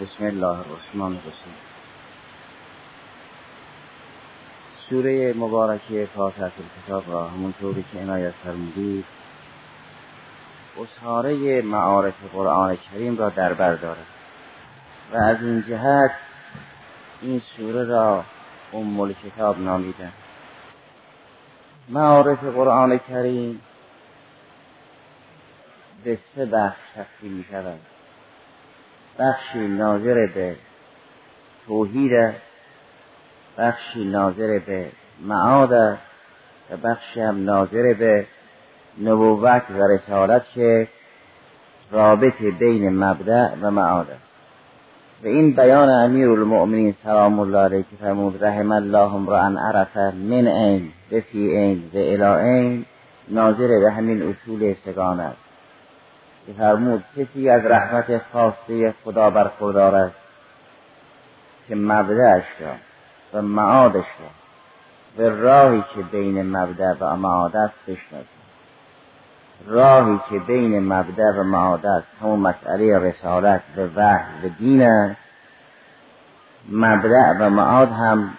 بسم الله الرحمن الرحیم. سوره مبارکه فاتحه کتاب را همونطوری که عنایت فرمودید اصحاره معارف قرآن کریم را در بر دارد. و از این جهت این سوره را ام کتاب نامیدن. معارف قرآن کریم به سه بخش تقسیم می شود بخشی ناظر به توحید بخشی ناظر به معاد و بخشی هم ناظر به نبوت و رسالت که رابط بین مبدع و معاد است. و این بیان امیر المؤمنین سلام الله علیه که فرمود رحم الله امرا عرف من این به فی این و الی این ناظر به همین اصول سگان است. که فرمود کسی از رحمت خاصه خدا برخوردار است که مبدعش را و معادش را به راهی که بین مبدع و معاد است بشناسید راهی که بین مبدع و معاد است همون مسئله رسالت و وحی و دین است. مبدع و معاد هم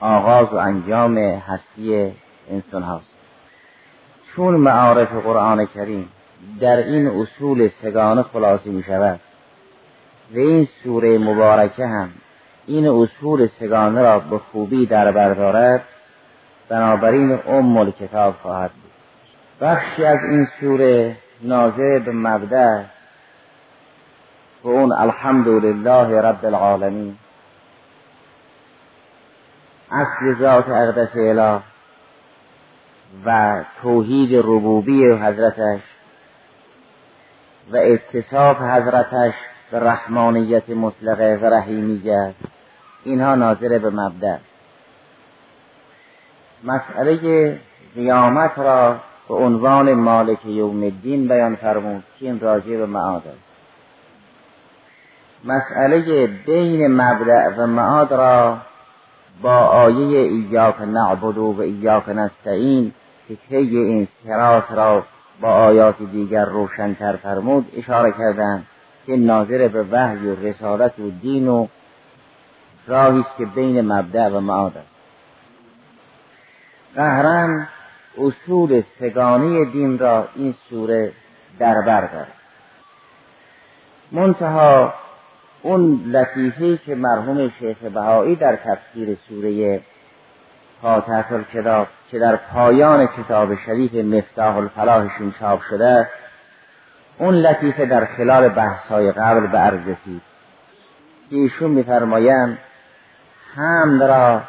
آغاز و انجام هستی انسان هاست. چون معارف قرآن کریم در این اصول سگانه خلاصه می شود. و این سوره مبارکه هم این اصول سگانه را به خوبی در بردارد بنابراین ام کتاب خواهد بود. بخشی از این سوره ناظر به مبدع و اون الحمد لله رب العالمین. اصل ذات اقدس اله و توحید ربوبی حضرتش و اتصاف حضرتش به رحمانیت مطلقه و رحیمیت اینها ناظر به مبدع مسئله قیامت را به عنوان مالک یوم الدین بیان فرمود که این راجع به معاد است. مسئله بین مبدع و معاد را با آیه ایاک نعبد و ایاک نستعین که طی این سراس را با آیات دیگر روشنتر فرمود اشاره کردند که ناظر به وحی و رسالت و دین و راهی است که بین مبدع و معاد است. قهرن اصول سگانی دین را این سوره در بر دارد. منتها اون لطیفه که مرحوم شیخ بهایی در تفسیر سوره فاتحه کتاب که در پایان کتاب شریف مفتاح الفلاحشون چاپ شده اون لطیفه در خلال بحثهای قبل به عرض رسید. ایشون میفرمایند حمد را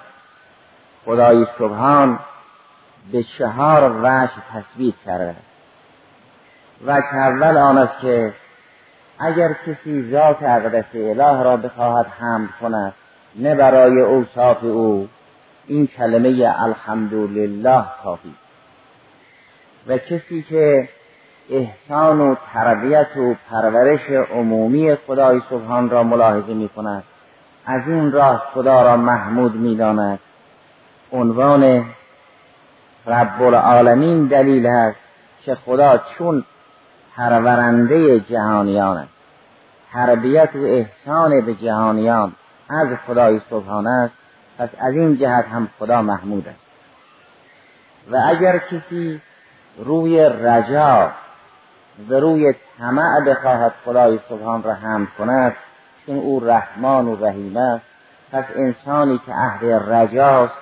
خدای سبحان به چهار وجه تثبیت کرده. و اول آن است که اگر کسی ذات اقدس اله را بخواهد حمد کند نه برای اوصاف او این کلمه الحمدلله کافی و کسی که احسان و تربیت و پرورش عمومی خدای سبحان را ملاحظه می کند از این راه خدا را محمود می داند. عنوان رب العالمین دلیل است که خدا چون پرورنده جهانیان است. تربیت و احسان به جهانیان از خدای سبحان است. پس از این جهت هم خدا محمود است. و اگر کسی روی رجا و روی طمع بخواهد خدای سبحان را حمد کند چون او رحمان و رحیم است پس انسانی که اهل رجاست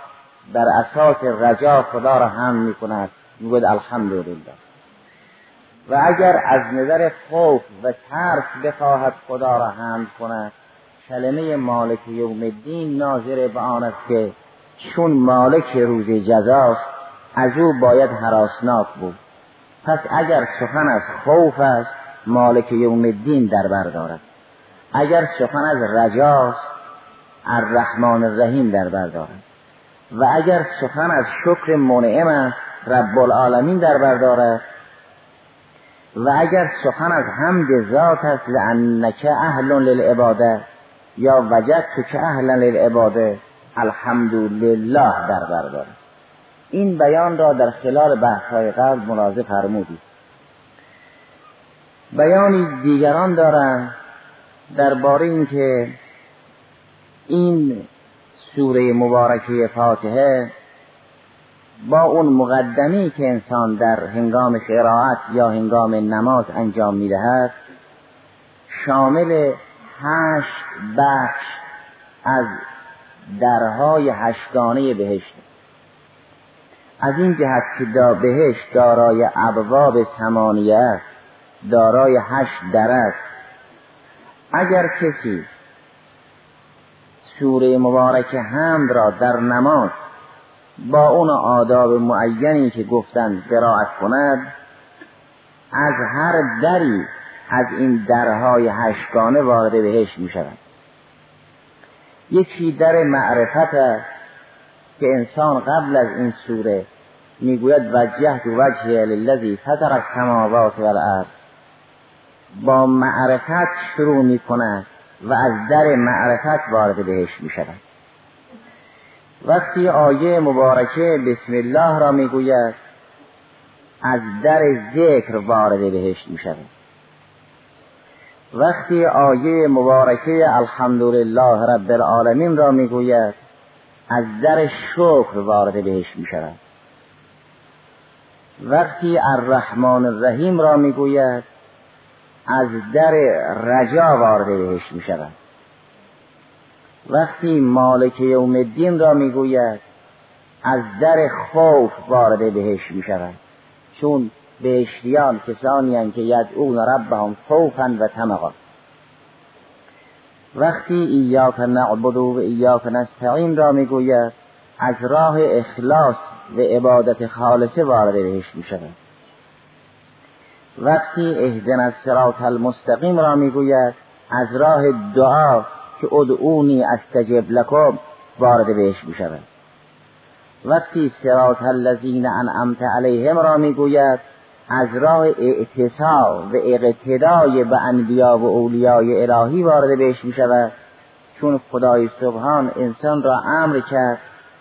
در اساس رجا خدا را هم می کند می‌گوید الحمدلله. و اگر از نظر خوف و ترس بخواهد خدا را حمد کند کلمه مالک یوم الدین ناظر به آن است که چون مالک روز جزاست از او باید حراسناک بود. پس اگر سخن از خوف است مالک یوم الدین در بردارد اگر سخن از رجاست الرحمن الرحیم در بردارد و اگر سخن از شکر منعم است رب العالمین در بردارد و اگر سخن از حمد ذات است لانک اهل للعباده یا وجد تو که اهلا للعباده الحمدلله در بردارد این بیان را در خلال بحثهای قبل ملاحظه فرمودید. بیانی دیگران دارند درباره اینکه این سوره مبارکه فاتحه با اون مقدمی که انسان در هنگام قرائت یا هنگام نماز انجام می‌دهد شامل هشت بخش از درهای هشتگانه بهشت. از این جهت که دا بهشت دارای ابواب سمانیه است دارای هشت در است. اگر کسی سوره مبارک حمد را در نماز با اون آداب معینی که گفتند قرائت کند از هر دری از این درهای هشتگانه وارد بهشت می شود یکی در معرفت است که انسان قبل از این سوره می‌گوید وجهت وجه للذی فطر السماوات والارض. با معرفت شروع می کند و از در معرفت وارد بهش می شود وقتی آیه مبارکه بسم الله را می‌گوید از در ذکر وارد بهشت می شود وقتی آیه مبارکه الحمدلله رب العالمین را می‌گوید از در شکر وارد بهش می شود وقتی الرحمن الرحیم را می‌گوید از در رجا وارد بهش می شود وقتی مالک یوم الدین را می‌گوید از در خوف وارد بهش می شود چون بهشتیان کسانی که یدعون ربهم خوفا و تمقا وقتی ایاک نعبد و ایاک نستعین را می‌گوید از راه اخلاص و عبادت خالصه وارد بهش می شود وقتی اهدن الصراط المستقیم را می‌گوید از راه دعا که ادعونی استجب لکم وارد بهش می شود وقتی صراط الذین انعمت علیهم را می‌گوید از راه اعتصاب و اقتدای به انبیا و اولیای الهی وارد بهش می شود چون خدای سبحان انسان را امر کرد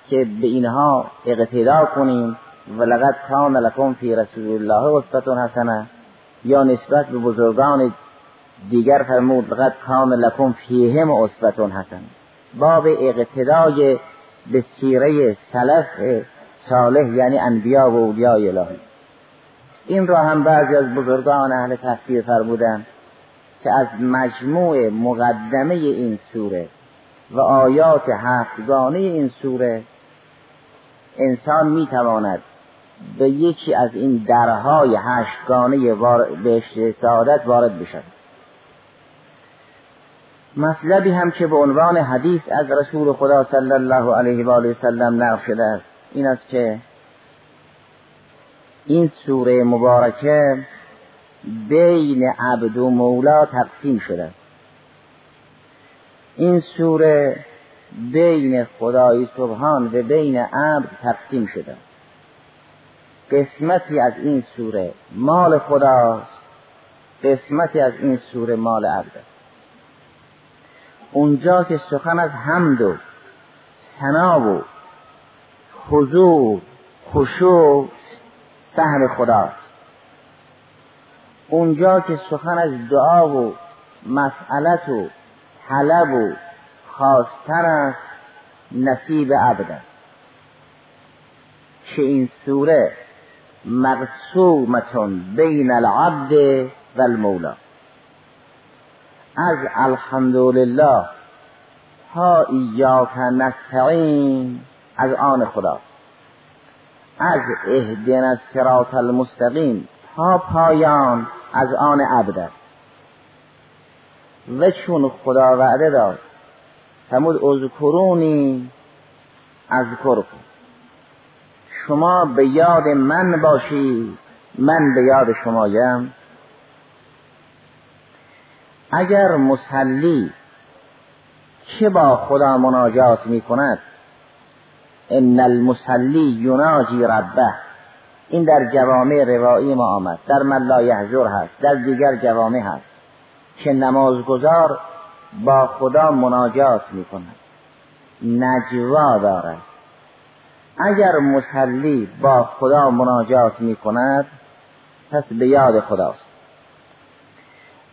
که به اینها اقتدا کنیم. و لقد کان لکم فی رسول الله اسوه حسنه یا نسبت به بزرگان دیگر فرمود لقد کان لکم فیهم اسوه حسنه باب اقتدای به سیره سلف صالح یعنی انبیا و اولیای الهی. این را هم بعضی از بزرگان اهل تفسیر فرمودند که از مجموع مقدمه این سوره و آیات هفتگانه این سوره انسان می‌تواند به یکی از این درهای هشتگانه بهشت سعادت وارد بشد مطلبی هم که به عنوان حدیث از رسول خدا صلی الله علیه و آله وسلم نقل شده است این است که این سوره مبارکه بین عبد و مولا تقسیم شده. این سوره بین خدای سبحان و بین عبد تقسیم شده. قسمتی از این سوره مال خداست قسمتی از این سوره مال عبد. اونجا که سخن از حمد و ثنا و حضور خشوع سهم خداست. اونجا که سخن از دعا و مسئلت و طلب و خواستن است نصیب عبد است که این سوره مقسومتون بین العبد و المولا. از الحمدلله ها ایاک نستعین از آن خداست از اهدن الصراط المستقیم تا پایان از آن عبد و چون خدا وعده داد فرمود اذکرونی اذکرکم. شما به یاد من باشید من به یاد شمایم. اگر مسلی که با خدا مناجات می کند ان المسلی یناجی ربه. این در جوامع روایی ما آمد. در من یحضر هست. در دیگر جوامع هست. که نمازگزار با خدا مناجات می کند نجوا دارد. اگر مسلی با خدا مناجات می کند پس به یاد خداست.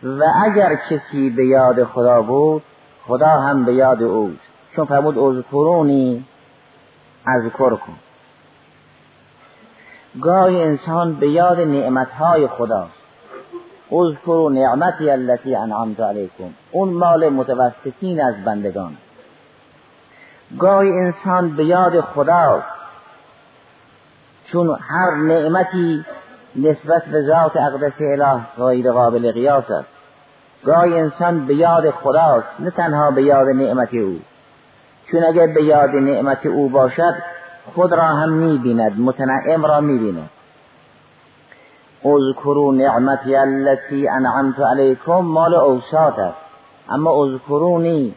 و اگر کسی به یاد خدا بود خدا هم به یاد اوست. چون فرمود اذکرونی از کن. گاهی انسان به یاد نعمتهای خدا. اذکروا نعمتی التي انعمت علیکم. اون مال متوسطین از بندگان. گاهی انسان به یاد خداست. چون هر نعمتی نسبت به ذات اقدس اله غیر قابل قیاس است. گاهی انسان به یاد خداست نه تنها به یاد نعمت او. چون اگر به یاد نعمت او باشد خود را هم می‌بیند متنعم را می‌بیند. اذکرو نعمتی التي انعمت علیکم مال اوسات است. اما اذکرونی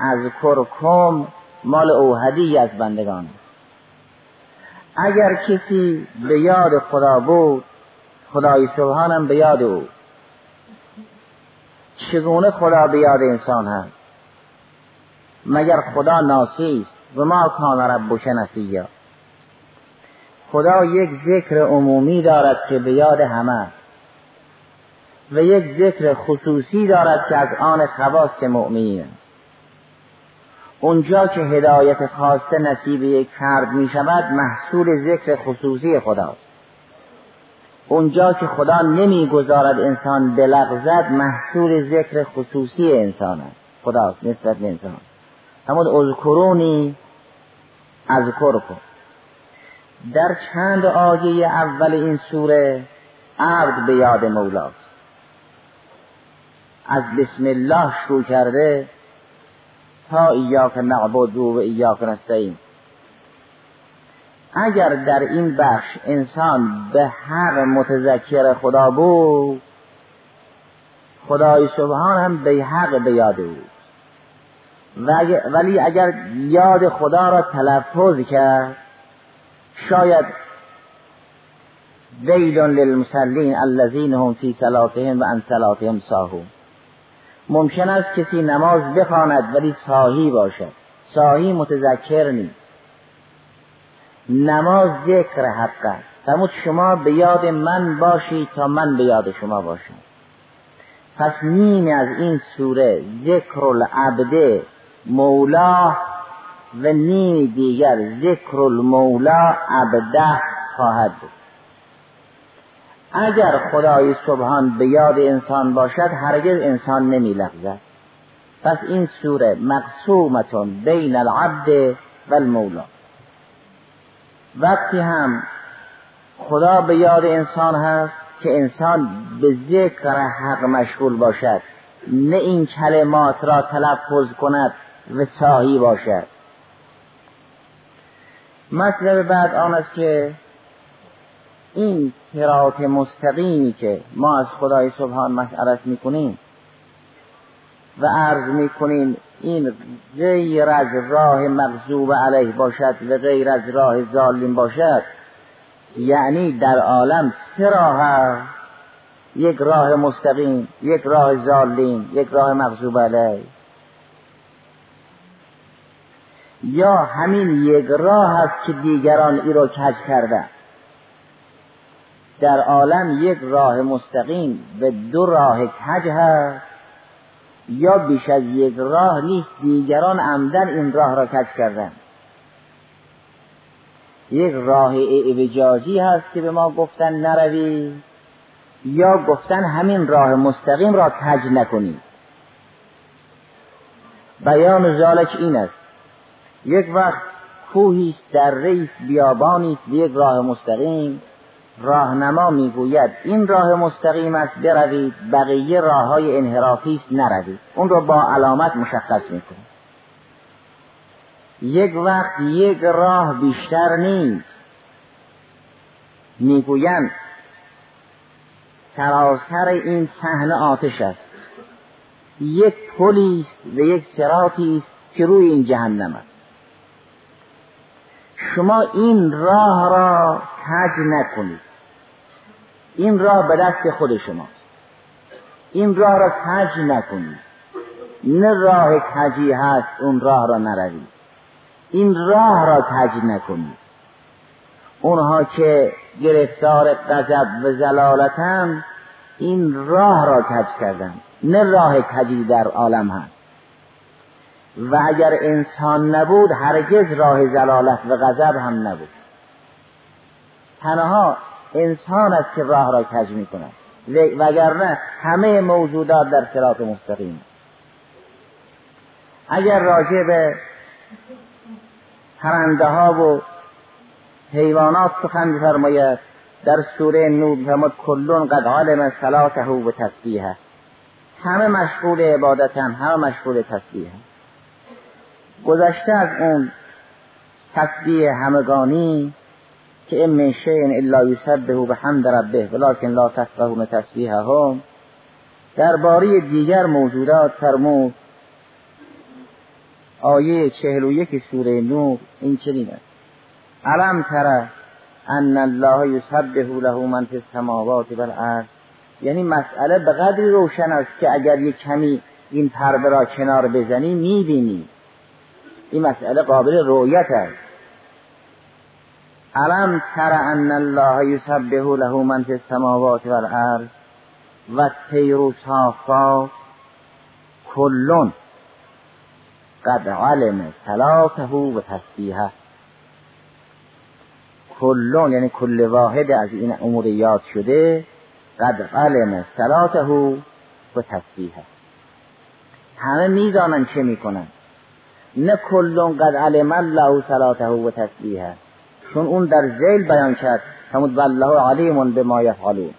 اذکرکم مال اوهدی از بندگان. اگر کسی به یاد خدا بود خدای سبحانم به یاد او. چگونه خدا به یاد انسان هست؟ مگر خدا ناسی است و ما کان ربک نسیا خدا یک ذکر عمومی دارد که به یاد همه و یک ذکر خصوصی دارد که از آن خواست مؤمنین. اونجا که هدایت خاصه نصیب یک فرد می شود محصول ذکر خصوصی خداست. اونجا که خدا نمی‌گذارد انسان بلغزد محصول ذکر خصوصی انسان است. خداست نسبت به انسان. همون اذکرونی اذکر کن. در چند آیه اول این سوره عبد به یاد مولاست. از بسم الله شروع کرده تا ایاک نعبد و ایاک نستعین. اگر در این بخش انسان به حق متذکر خدا بود خدای سبحان هم به حق به یاد او ولی اگر یاد خدا را تلفظ کرد شاید ویل للمسلین الذین هم فی صلاتهم و عن صلاتهم ساهون. ممکن است کسی نماز بخواند ولی ساهی باشد. ساهی متذکر نیست. نماز ذکر حق است. فرمود شما به یاد من باشید تا من به یاد شما باشم. پس نیم از این سوره ذکر العبد مولا و نیم دیگر ذکر المولا عبده خواهد بود. اگر خدای سبحان به یاد انسان باشد هرگز انسان نمی لغزد. پس این سوره مقسومتون بین العبد و المولا. وقتی هم خدا به یاد انسان هست که انسان به ذکر حق مشغول باشد نه این کلمات را تلفظ کند و ساهی باشد. مطلب بعد آن است که این سرات مستقیمی که ما از خدای سبحان مسئلت می‌کنیم و عرض می‌کنیم این غیر از راه مغضوب علیه باشد و غیر از راه ظالم باشد یعنی در عالم سه یک راه مستقیم یک راه ظالم یک راه مغضوب علیه. یا همین یک راه است که دیگران ای را کج کرده. در عالم یک راه مستقیم و دو راه کج هست. یا بیش از یک راه نیست دیگران عمدن این راه را کج کردن. یک راه اعوجاجی هست که به ما گفتن نروی یا گفتن همین راه مستقیم را کج نکنی بیان ذالک این است یک وقت کوهی است در رئیس بیابانی است یک راه مستقیم. راهنما می‌گوید این راه مستقیم است بروید بقیه راه های انحرافی است نروید. اون را با علامت مشخص می‌کنه یک وقت یک راه بیشتر نیست. می‌گویند سراسر این صحنه آتش است. یک پلی است و یک سراتی است که روی این جهنم است. شما این راه را کج نکنید. این راه به دست خود شما. این راه را کج نکنید. نه راه کجی هست اون راه را نروید. این راه را کج نکنید. اونها که گرفتار غضب و زلالتن این راه را کج کردن. نه راه کجی در عالم هست. و اگر انسان نبود هرگز راه زلالت و غضب هم نبود. تنها انسان است که راه را کج می کند وگرنه همه موجودات در صراط مستقیم. اگر راجع به پرنده ها و حیوانات سخن بفرماید در سوره نور فرمود کلون قد عالم صلاته و تسبیحه. همه مشغول عبادتن همه مشغول تسبیح گذشته از اون تسبیح همگانی که ام من شیء الا یسبح بحمد ربه ولکن لا تفقهون تسبیحهم. درباره دیگر موجودات فرمود آیه چهل و یک سوره نور این چنین است. علم تره ان الله یسبح له من فی السماوات والارض. یعنی مسئله به قدری روشن است که اگر یک کمی این پرده را کنار بزنی می‌بینی. این مسئله قابل رؤیت است. علم تر ان الله یسبح له من فی السماوات والارض و تیر صافات کلون قد علم صلاته و تسبیحه. کلون یعنی کل واحد از این امور یاد شده. قد علم صلاته و تسبیحه. همه می‌دانن چه می‌کنن. نه کلون قد علم الله صلاته و تسبیحه چون اون در زیل بیان کرد فرمود والله علیم بما یفعلون.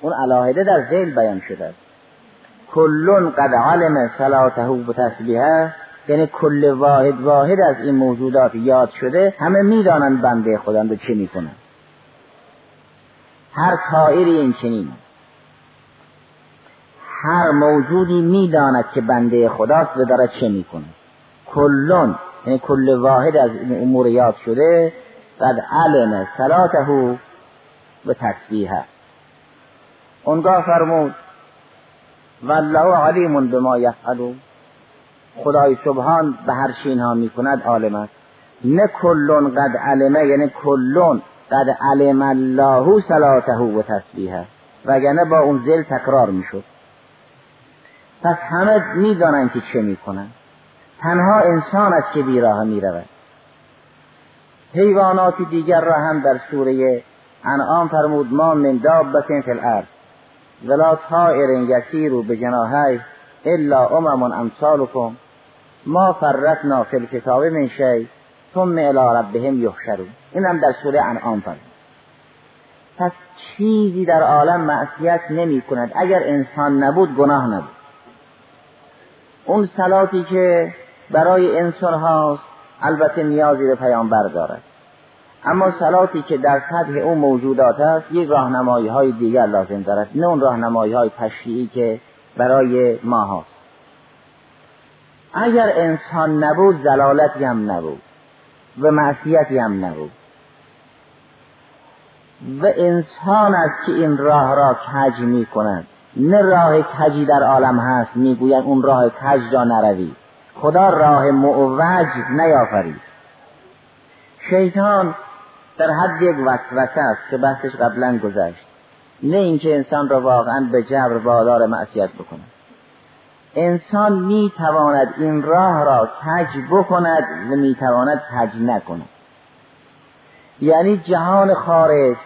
اون علاهده در زیل بیان شده. کلون قد علم صلاته و تسبیحه یعنی کل واحد واحد از این موجودات یاد شده همه می‌دانند بنده خودند و چه می‌کنند. هر طائری این چنین هر موجودی می‌داند که بنده خداست و داره چه می‌کنه کلون یعنی کل واحد از این امور یاد شده قد علم صلاته و تسبیحه اونگاه فرمود والله علیم بما یفعلون. خدای سبحان به هر چی اینها می‌کند عالم است. نه کلون قد علمه یعنی کلون قد علم الله صلاته و تسبیحه وگرنه با اون زل تکرار می‌شد پس همه می‌دانند که چه می‌کنند تنها انسان است که بیراه می‌رود. حیوانات دیگر را هم در سوره انعام فرمود ما من دابت فی الارض. ولا طائر یسیر به جناحی الا امم امثالکم. ما فرقنا فی الکتاب من شی ثم الی ربهم یحشرون. این هم در سوره انعام فرمود. پس چیزی در عالم معصیت نمی کند اگر انسان نبود گناه نبود. اون سلاتی که برای انسان هاست البته نیازی به پیامبر دارد. اما سلاتی که در سطح اون موجودات است یک راهنمایی های دیگر لازم دارد نه اون راهنمایی های تشریعی که برای ما هاست. اگر انسان نبود زلالتی هم نبود و معصیتی هم نبود. و انسان است که این راه را کج می کند نه راه کجی در عالم هست می‌گویند اون راه کج را نروی خدا راه معوج نیافرید. شیطان در حد یک وسوسه است که بحثش قبلا گذشت. نه اینکه انسان را واقعا به جبر وادار معصیت بکند. انسان می تواند این راه را کج بکند و می تواند کج نکند. یعنی جهان خارج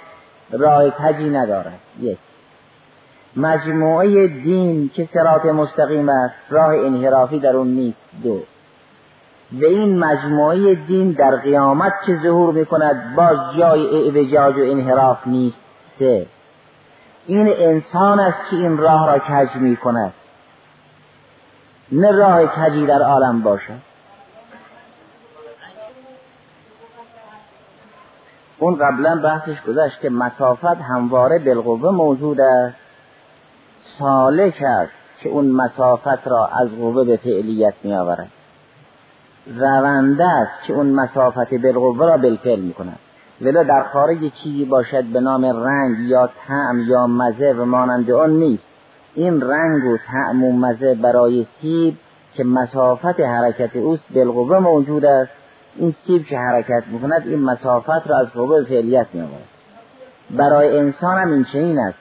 راه کجی ندارد. یک. مجموعه دین که سرات مستقیم است راه انحرافی در اون نیست. دو. و این مجموعه دین در قیامت که ظهور می کند باز جای اعوجاج و انحراف نیست. سه. این انسان است که این راه را کج می کند نه راه کجی در عالم باشد. اون قبلا بحثش گذشت که مسافت همواره بالقوه موجود است. سالک است که اون مسافت را از قوه به فعلیت می آورد رونده است که اون مسافت بالقوه را بالفعل می کند ولی در خارج چیزی باشد به نام رنگ یا طعم یا مزه و مانند آن نیست. این رنگ و طعم و مزه برای سیب که مسافت حرکت اوست بالقوه موجود است. این سیب که حرکت می‌کند این مسافت را از قوه فعلیت میآورد. برای انسان هم این چنین است.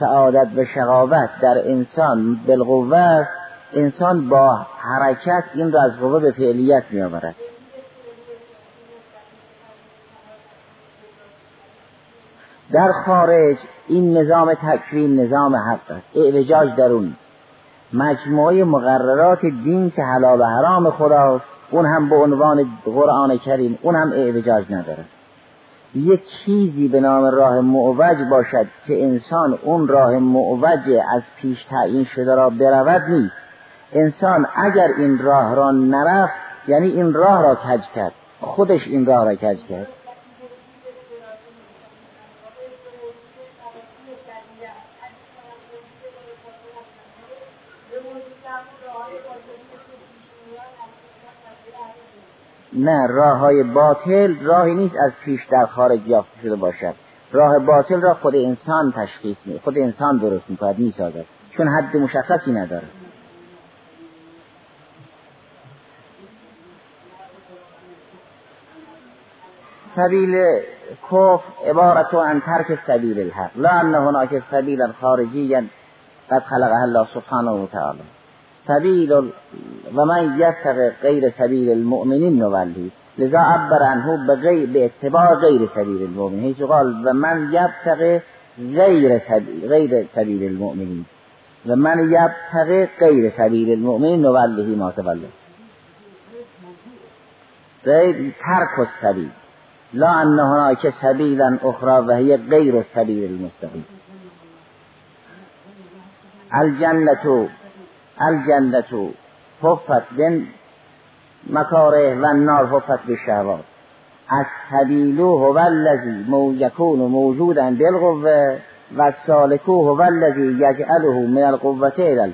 سعادت و شقاوت در انسان بالقوه انسان با حرکت این را از قوه به فعلیت می آورد در خارج این نظام تکوین نظام حق است. اعوجاج درون مجموعه مقررات دین که حلال و حرام خداست اون هم به عنوان قرآن کریم اون هم اعوجاج نداره یک چیزی به نام راه معوج باشد که انسان اون راه معوج از پیش تعیین شده را برود نیست. انسان اگر این راه را نرفت یعنی این راه را کج کرد خودش این راه را کج کرد. نه راه های باطل راهی نیست از پیش در خارج یافته شده باشد. راه باطل را خود انسان تشخیص می خود انسان درست می کند می سازد چون حد مشخصی نداره سبیل کف عبارت عن ترک سبیل الحق. لا ان هناك سبیلا خارجیا قد خلقها الله سبحانه و تعالی. سبیل و من یتق غیر سبیل المؤمنین نولی لذا عبر عنه بغیر به اتباع غیر سبیل المؤمنین. قال و من یبتغ غیر سبیل, غیر سبیل المؤمنین. و من یبتغ غیر سبیل المؤمنین نوله ما توله غیر ترک السبیل. لا ان هناك سبیلا اخرى و هي غیر السبیل المستقیم. الجنة الجنة حفت بن مکاره و النار حفت بالشهوات السبیل هو الذی یکون موجودا بالقوه و السالکو هو الذی یجعله من القوة الى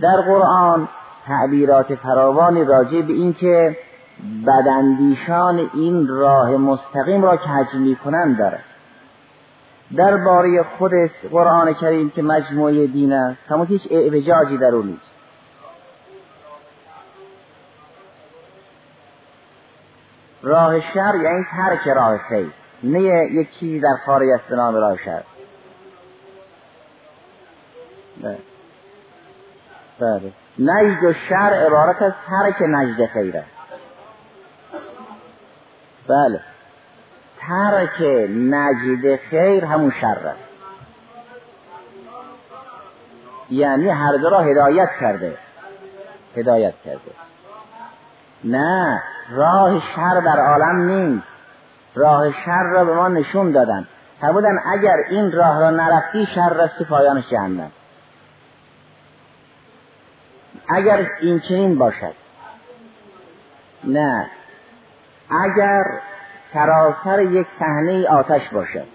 در قرآن تعبیرات فراوانی راجع به این که بداندیشان این راه مستقیم را کج می‌کنند دارد. درباره خود قرآن کریم که مجموعه دین است همون هیچ اعوجاجی در اون نیست. راه شر یعنی ترک راه خیر نه یک چیزی در خارج به نام راه شر. بله. بله. نجد و شر عبارت از ترک نجد خیر است. بله. ترک نجد خیر همون شر است یعنی هر دو را هدایت کرده. هدایت کرده. نه راه شر در عالم نیست. راه شر را به ما نشون دادن. فرمودن اگر این راه را نرفتی شر است پایان جهنم. اگر این چنین باشد. نه. اگر سراسر یک صحنه آتش باشد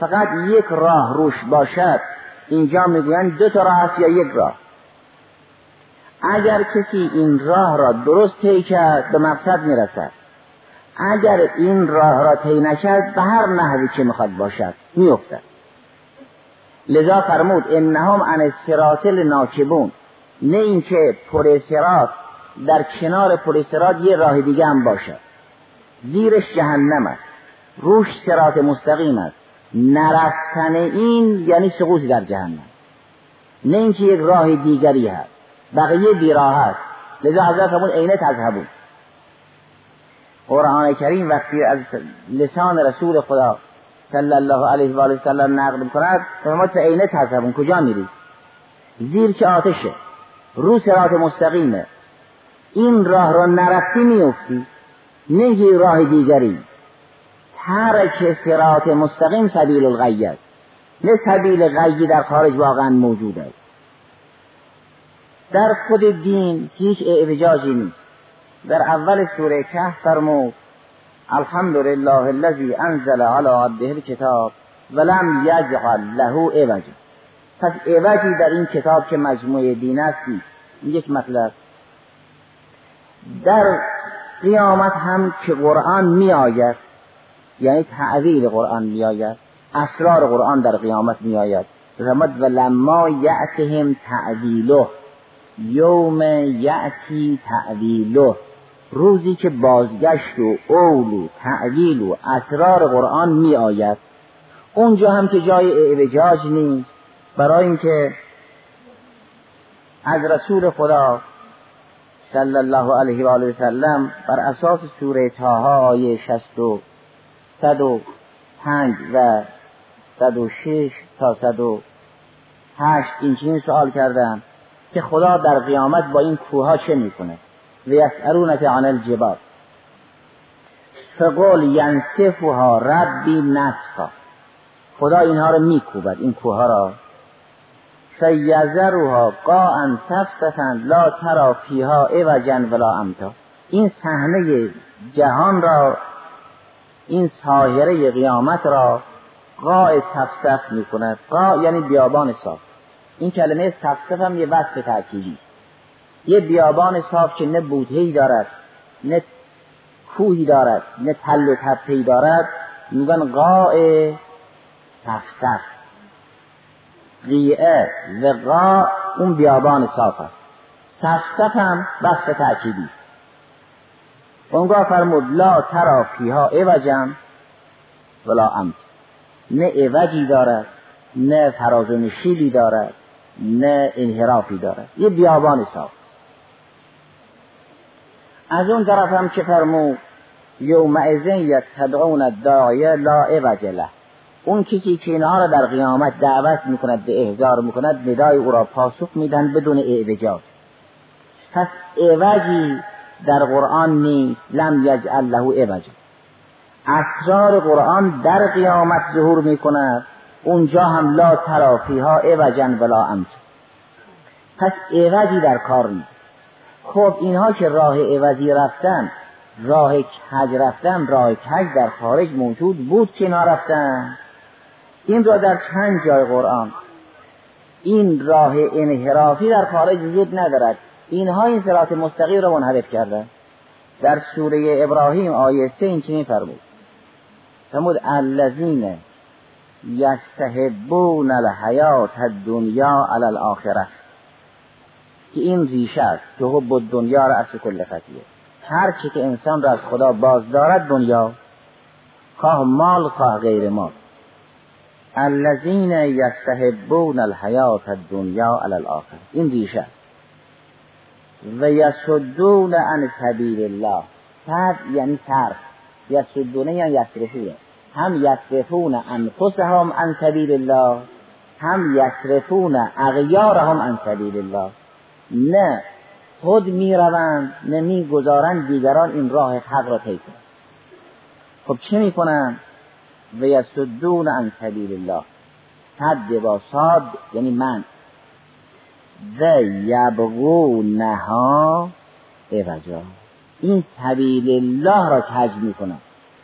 فقط یک راه روش باشد اینجا می‌گویند دو تا راه است یا یک راه. اگر کسی این راه را درست طی کرد به مقصد می‌رسد. اگر این راه را طی نکرد به هر نحوی که می‌خواد باشد میافتد. لذا فرمود انهم عن الصراط ناکبون نه اینکه پر در کنار پر یه راه دیگه هم باشد. زیرش جهنم است. روش سرات مستقیم است. نرفتن این یعنی سقوطی در جهنم. نه اینکه یک راه دیگری هست. بقیه بیراه است لذا حضرت فرمود عینه تذهبون. قرآن کریم وقتی از لسان رسول خدا صلی الله علیه و آله وسلم نقل می‌کند فرمود عینه تذهبون. کجا میری؟ زیر که آتشه. رو سرات مستقیمه. این راه را نرفتی میفتی نه راه دیگری. ترک سرات مستقیم سبیل الغی است نه سبیل غی در خارج واقعا موجود است در خود دین هیچ اعوجاجی نیست. در اول سوره کهف فرمود الحمد لله الذي انزل على عبده الكتاب ولم یجعل له عوجا. پس عوجی در این کتاب که مجموعه دین است یک مطلب. در قیامت هم که قرآن می آید یعنی تعویل قرآن می آید اسرار قرآن در قیامت می آید رمد و لما یعتهم تعویله یوم یعتی تعویله. روزی که بازگشت و اول و تعویل و اسرار قرآن می آید اونجا هم که جای اعوجاج نیست برای اینکه از رسول خدا صلی الله علیه و آله وسلم بر اساس سوره تاها آیه 60 و 105 و 106 تا 108 این چنین سوال کردم که خدا در قیامت با این کوه چه می‌کنه و یسألونک عن الجبال فقل ینصفها ربی نصفا خدا اینها رو میکوبد این کوه را فیذرها قاعا سفسفا لا ترا فیها عوجا ولا امتا. این صحنه جهان را این ساهره قیامت را قاع سفسف می کند قاع یعنی بیابان صاف. این کلمه سفسف هم یه وصف تأکیدی. یه بیابان صاف که نه بودهی دارد نه کوهی دارد نه تل و تپهی دارد میگن قاع سفسف قیعه و اون بیابان صاف است. سفسف هم وصف تأکیدی است. اونگاه فرمود لا ترا فیها عوجا ولا امت. نه عوجی دارد نه فراز و دارد نه انحرافی دارد. یه بیابان صاف از اون طرف هم که فرمود؟ یومئذ تدعون الداعیه لا عوج اون کسی که اینها را در قیامت دعوت می‌کند به احضار می‌کند ندای او را پاسخ میدن بدون اعوجاج. پس اعوجی در قرآن نیست. لم یجعل له عوجا اسرار قرآن در قیامت ظهور می‌کند. اونجا هم لا ترافیها عوجا ولا امت. پس عوجی در کار نیست. خب اینها که راه عوضی رفتن راه کج رفتن راه کج در خارج موجود بود که رفتن. این را در چند جای قرآن این راه انحرافی در خارج وجود ندارد. اینها این صراط مستقیم را منحرف کردن در سوره ابراهیم آیه سه این چنین فرمود فرمود الذین یستحبون الحیات الدنیا علی الاخره. که این ریشه است که حب دنیا را از کل خطیه. هر چی که انسان را از خدا باز دارد دنیا خواه مال خواه غیر مال. الذین یستحبون الحیات الدنیا علی الاخره این ریشه است. و یسدون عن سبیل الله. صد یعنی صرف یسدونه یعنی یصرفونه هم یصرفون انفسهم عن سبیل الله هم یصرفون اغیارهم عن سبیل الله. نه خود می‌روند نه می‌گذارند دیگران این راه حق را طی کنند. خب چه می‌کنند؟ و یسدون عن سبیل الله. صد با صاد یعنی من. و یبغونها عوجا این سبیل الله را کج می‌کنن.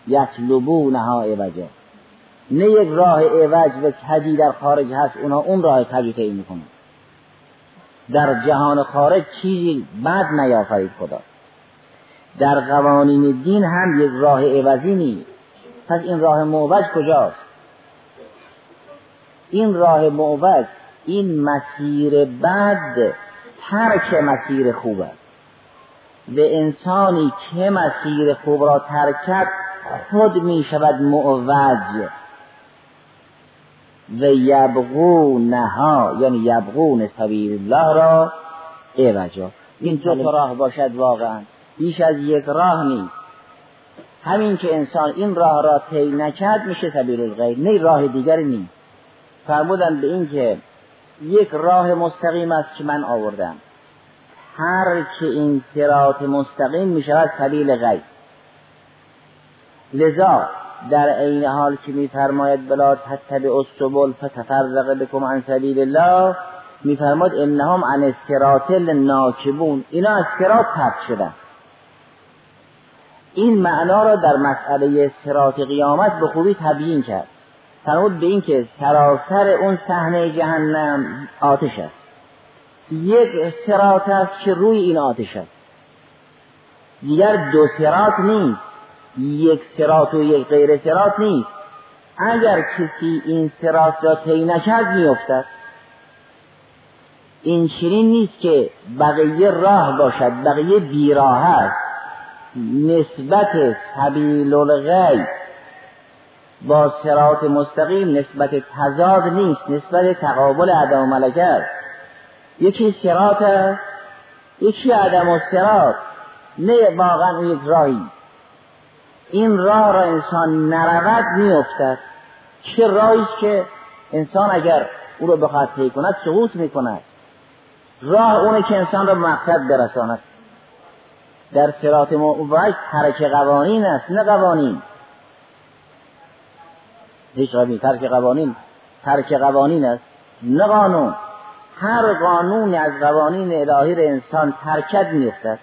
یطلبونها عوجا نه یک راه عوج و کجی در خارج هست اونا اون راه کجی طی می‌کنن. در جهان خارج چیزی بد نیافرید خدا. در قوانین دین هم یک راه عوضی نیست. پس این راه معوج کجاست؟ این راه معوج این مسیر بد ترک مسیر خوب است. و انسانی که مسیر خوب را ترکت خود می شود معوج و یبغونها یعنی یبغون سبیل الله را. عوجا این دو راه باشد واقعا. بیش از یک راه نیست. همین که انسان این راه را طی نکرد میشه سبیل الغیر نه راه دیگری نیست. فرمودن به این که یک راه مستقیم است که من آوردم. هر که این سرات مستقیم می شود سبیل غیر لذا در عین حال که میفرماید بلا تتبع السبل فتفرق بکم عن سبیل الله میفرماید انهم عن الصراط ناکبون اینا از سرات پرت شدن. این معنا را در مسئله سرات قیامت به خوبی تبیین کرد. فرمود به اینکه سراسر اون صحنه جهنم آتش است. یک سرات است که روی این آتش است. دیگر دو سرات نیست. یک سرات و یک غیر سرات نیست. اگر کسی این سرات را طی نکرد میافتد. این چنین نیست که بقیه راه باشد بقیه بیراه است. نسبت سبیل الغی با سرات مستقیم نسبت تضاد نیست نسبت تقابل عدم ملکه یکی سرات است یکی عدم و سرات نه واقعا یک راهی. این راه را انسان نرود میافتد. چه راهی که انسان اگر او را بخواد طی کند سقوط می‌کند. راه اونه که انسان را مقصد برساند. در سرات موعود ترک قوانین است نه قوانین. هیچ قوانین ترک قوانین ترک قوانین است نه قانون. هر قانون از قوانین الهی را انسان ترکت میفتد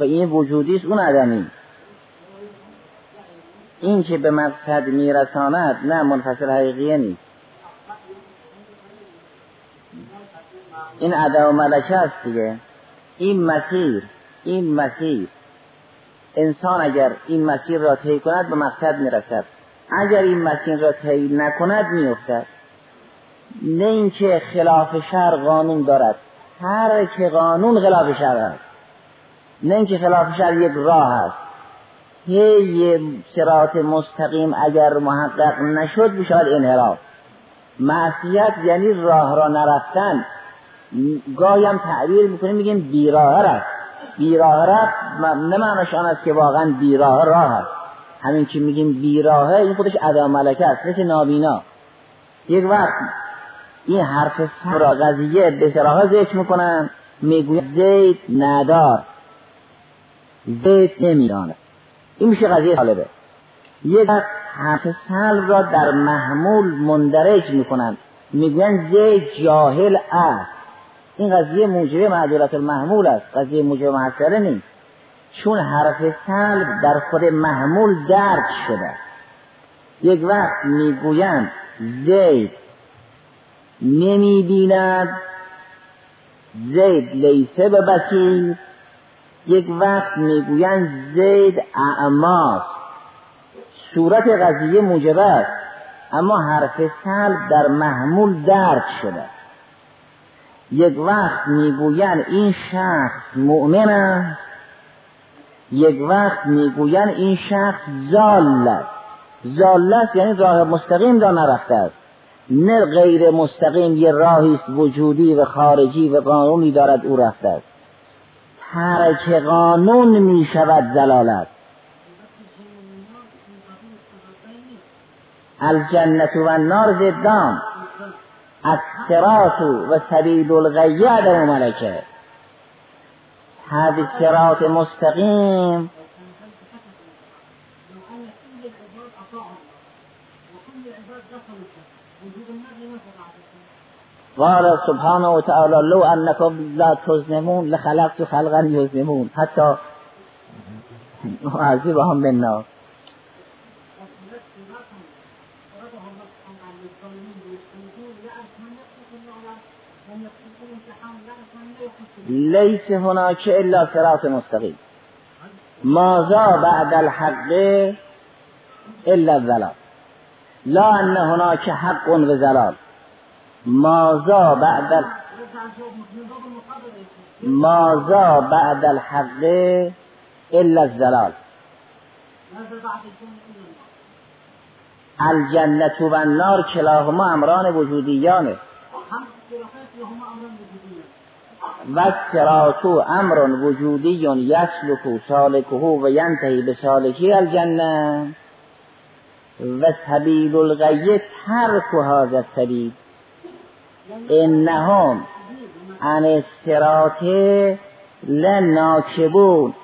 این وجودی است اون عدمی. این که به مقصد میرساند نه منفصل حقیقیه نیست. این عدم و ملکه است دیگه. این مسیر این مسیر. انسان اگر این مسیر را طی کند به مقصد می‌رسد. اگر این مسیر را طی نکند میافتد. نه اینکه خلاف شر قانون دارد. هر که قانون خلاف شر است. نه اینکه خلاف شر یک راه است. هی سرات مستقیم اگر محقق نشد بشود انحراف. معصیت یعنی راه را نرفتن. گاهی هم تعبیر می‌کنیم میگیم بیراه رفت بیراه رفت نه معناش آن است که واقعا بیراه راه است. همین که میگیم بیراهه این خودش ادا ملکه است مثل نابینا. یک وقت این حرف سر قضیه به سراحه ذکر می‌کنن می‌گوید زید ندار. زید نمیدانه این میشه قضیه طالبه. یک وقت حرف سل را در محمول مندرج می‌کنن. می‌گوین زید جاهل است. این قضیه موجب معدولت المحمول است. قضیه موجب محصله نیست چون حرف سلب در خود محمول درک شده. یک وقت می‌گویند زید نمی‌بیند زید لیسه به بسیر یک وقت می‌گویند زید اعماس صورت قضیه موجب است. اما حرف سلب در محمول درک شده. یک وقت می‌گویند این شخص مؤمن است یک وقت می‌گویند این شخص زال است. زال است یعنی راه مستقیم را نرفته است. نه غیر مستقیم یه راهی است وجودی و خارجی و قانونی دارد او رفته است. ترک قانون می شود زلالت الجنت و النار زدان الصراط وسبيل الغي عدم ملكه هذا الصراط المستقيم قال سبحانه وتعالى لو أنكم لا تزنمون لخلقت خلقا يزنمون حتی معذبهم بالنار. لیس هناك الا صراط مستقیم ماذا بعد الحق الا الظلال لا ان هناك حق و زلال ماذا بعد. ماذا بعد الحق الا الزلال الجنة و النار کلاهما امران وجودیانه و سراتو امر وجودی یسلکو سالکه و ینتهی به سالکی الجنه. و سبیل الغی ترک هذا السبیل. انهم عن السرات لناکبون.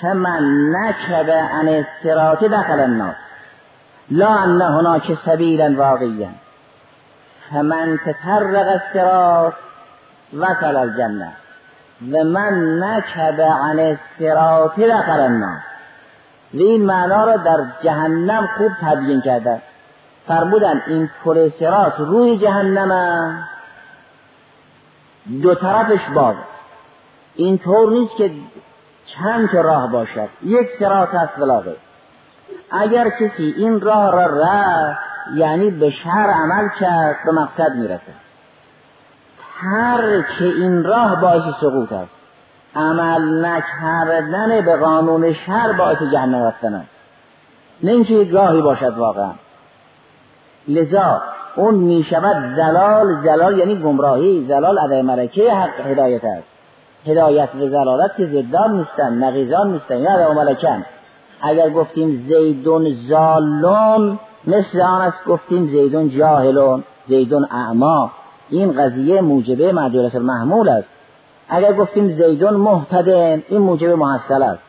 فمن نکب عن السرات دخل النار. لا ان هناك سبیلا واقعیا. فمن تطرق السرات وصل الجنه و من نکب عن السرات دخل النار. و این معنا را در جهنم خوب تبیین کرده. فرمودن این پل سرات روی جهنم دو طرفش باز. این طور نیست که چند تا راه باشد. یک سرات است بلاغه. اگر کسی این راه را رفت یعنی به شهر عمل کرد به مقصد می‌رسه هر که این راه باعث سقوط است. عمل نکردن به قانون شر باعث جهنم رفتن نه اینکه راهی باشد واقعا. لذا اون می شود زلال زلال یعنی گمراهی زلال عدم ملکه حق هدایت است. هدایت و زلالت که زدان نیستن نقیزان نیستن یا عدم ملکن اگر گفتیم زیدون زالون مثل آن است گفتیم زیدون جاهلون زیدون اعما. این قضیه موجبه معدولت المحمول است. اگر گفتیم زیدون محتدن این موجب محصل است.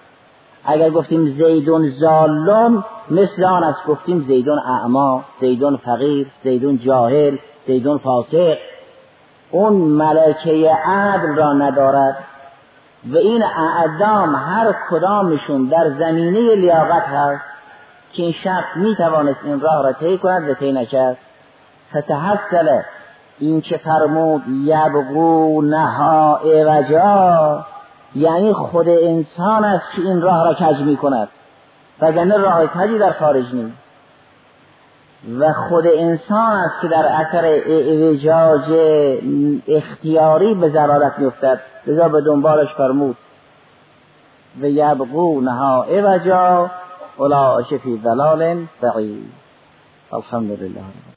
اگر گفتیم زیدون زالون مثل آن است گفتیم زیدون اعما زیدون فقیر زیدون جاهل زیدون فاسق. اون ملکه عدل را ندارد و این اعدام هر کدامشون در زمینه لیاقت هست که این شخص می توانست این راه را طی کند و طی نکرد. فتحصل این که فرمود یبغو نها اوجا یعنی خود انسان است که این راه را کج می کند وگرنه راه کجی در خارج نیست و خود انسان است که در اثر اعوجاج اختیاری به ضرارت میفتد لذا به دنبالش فرمود. و یبغو نها اوجا اولئک فی ضلال بعید. الحمد لله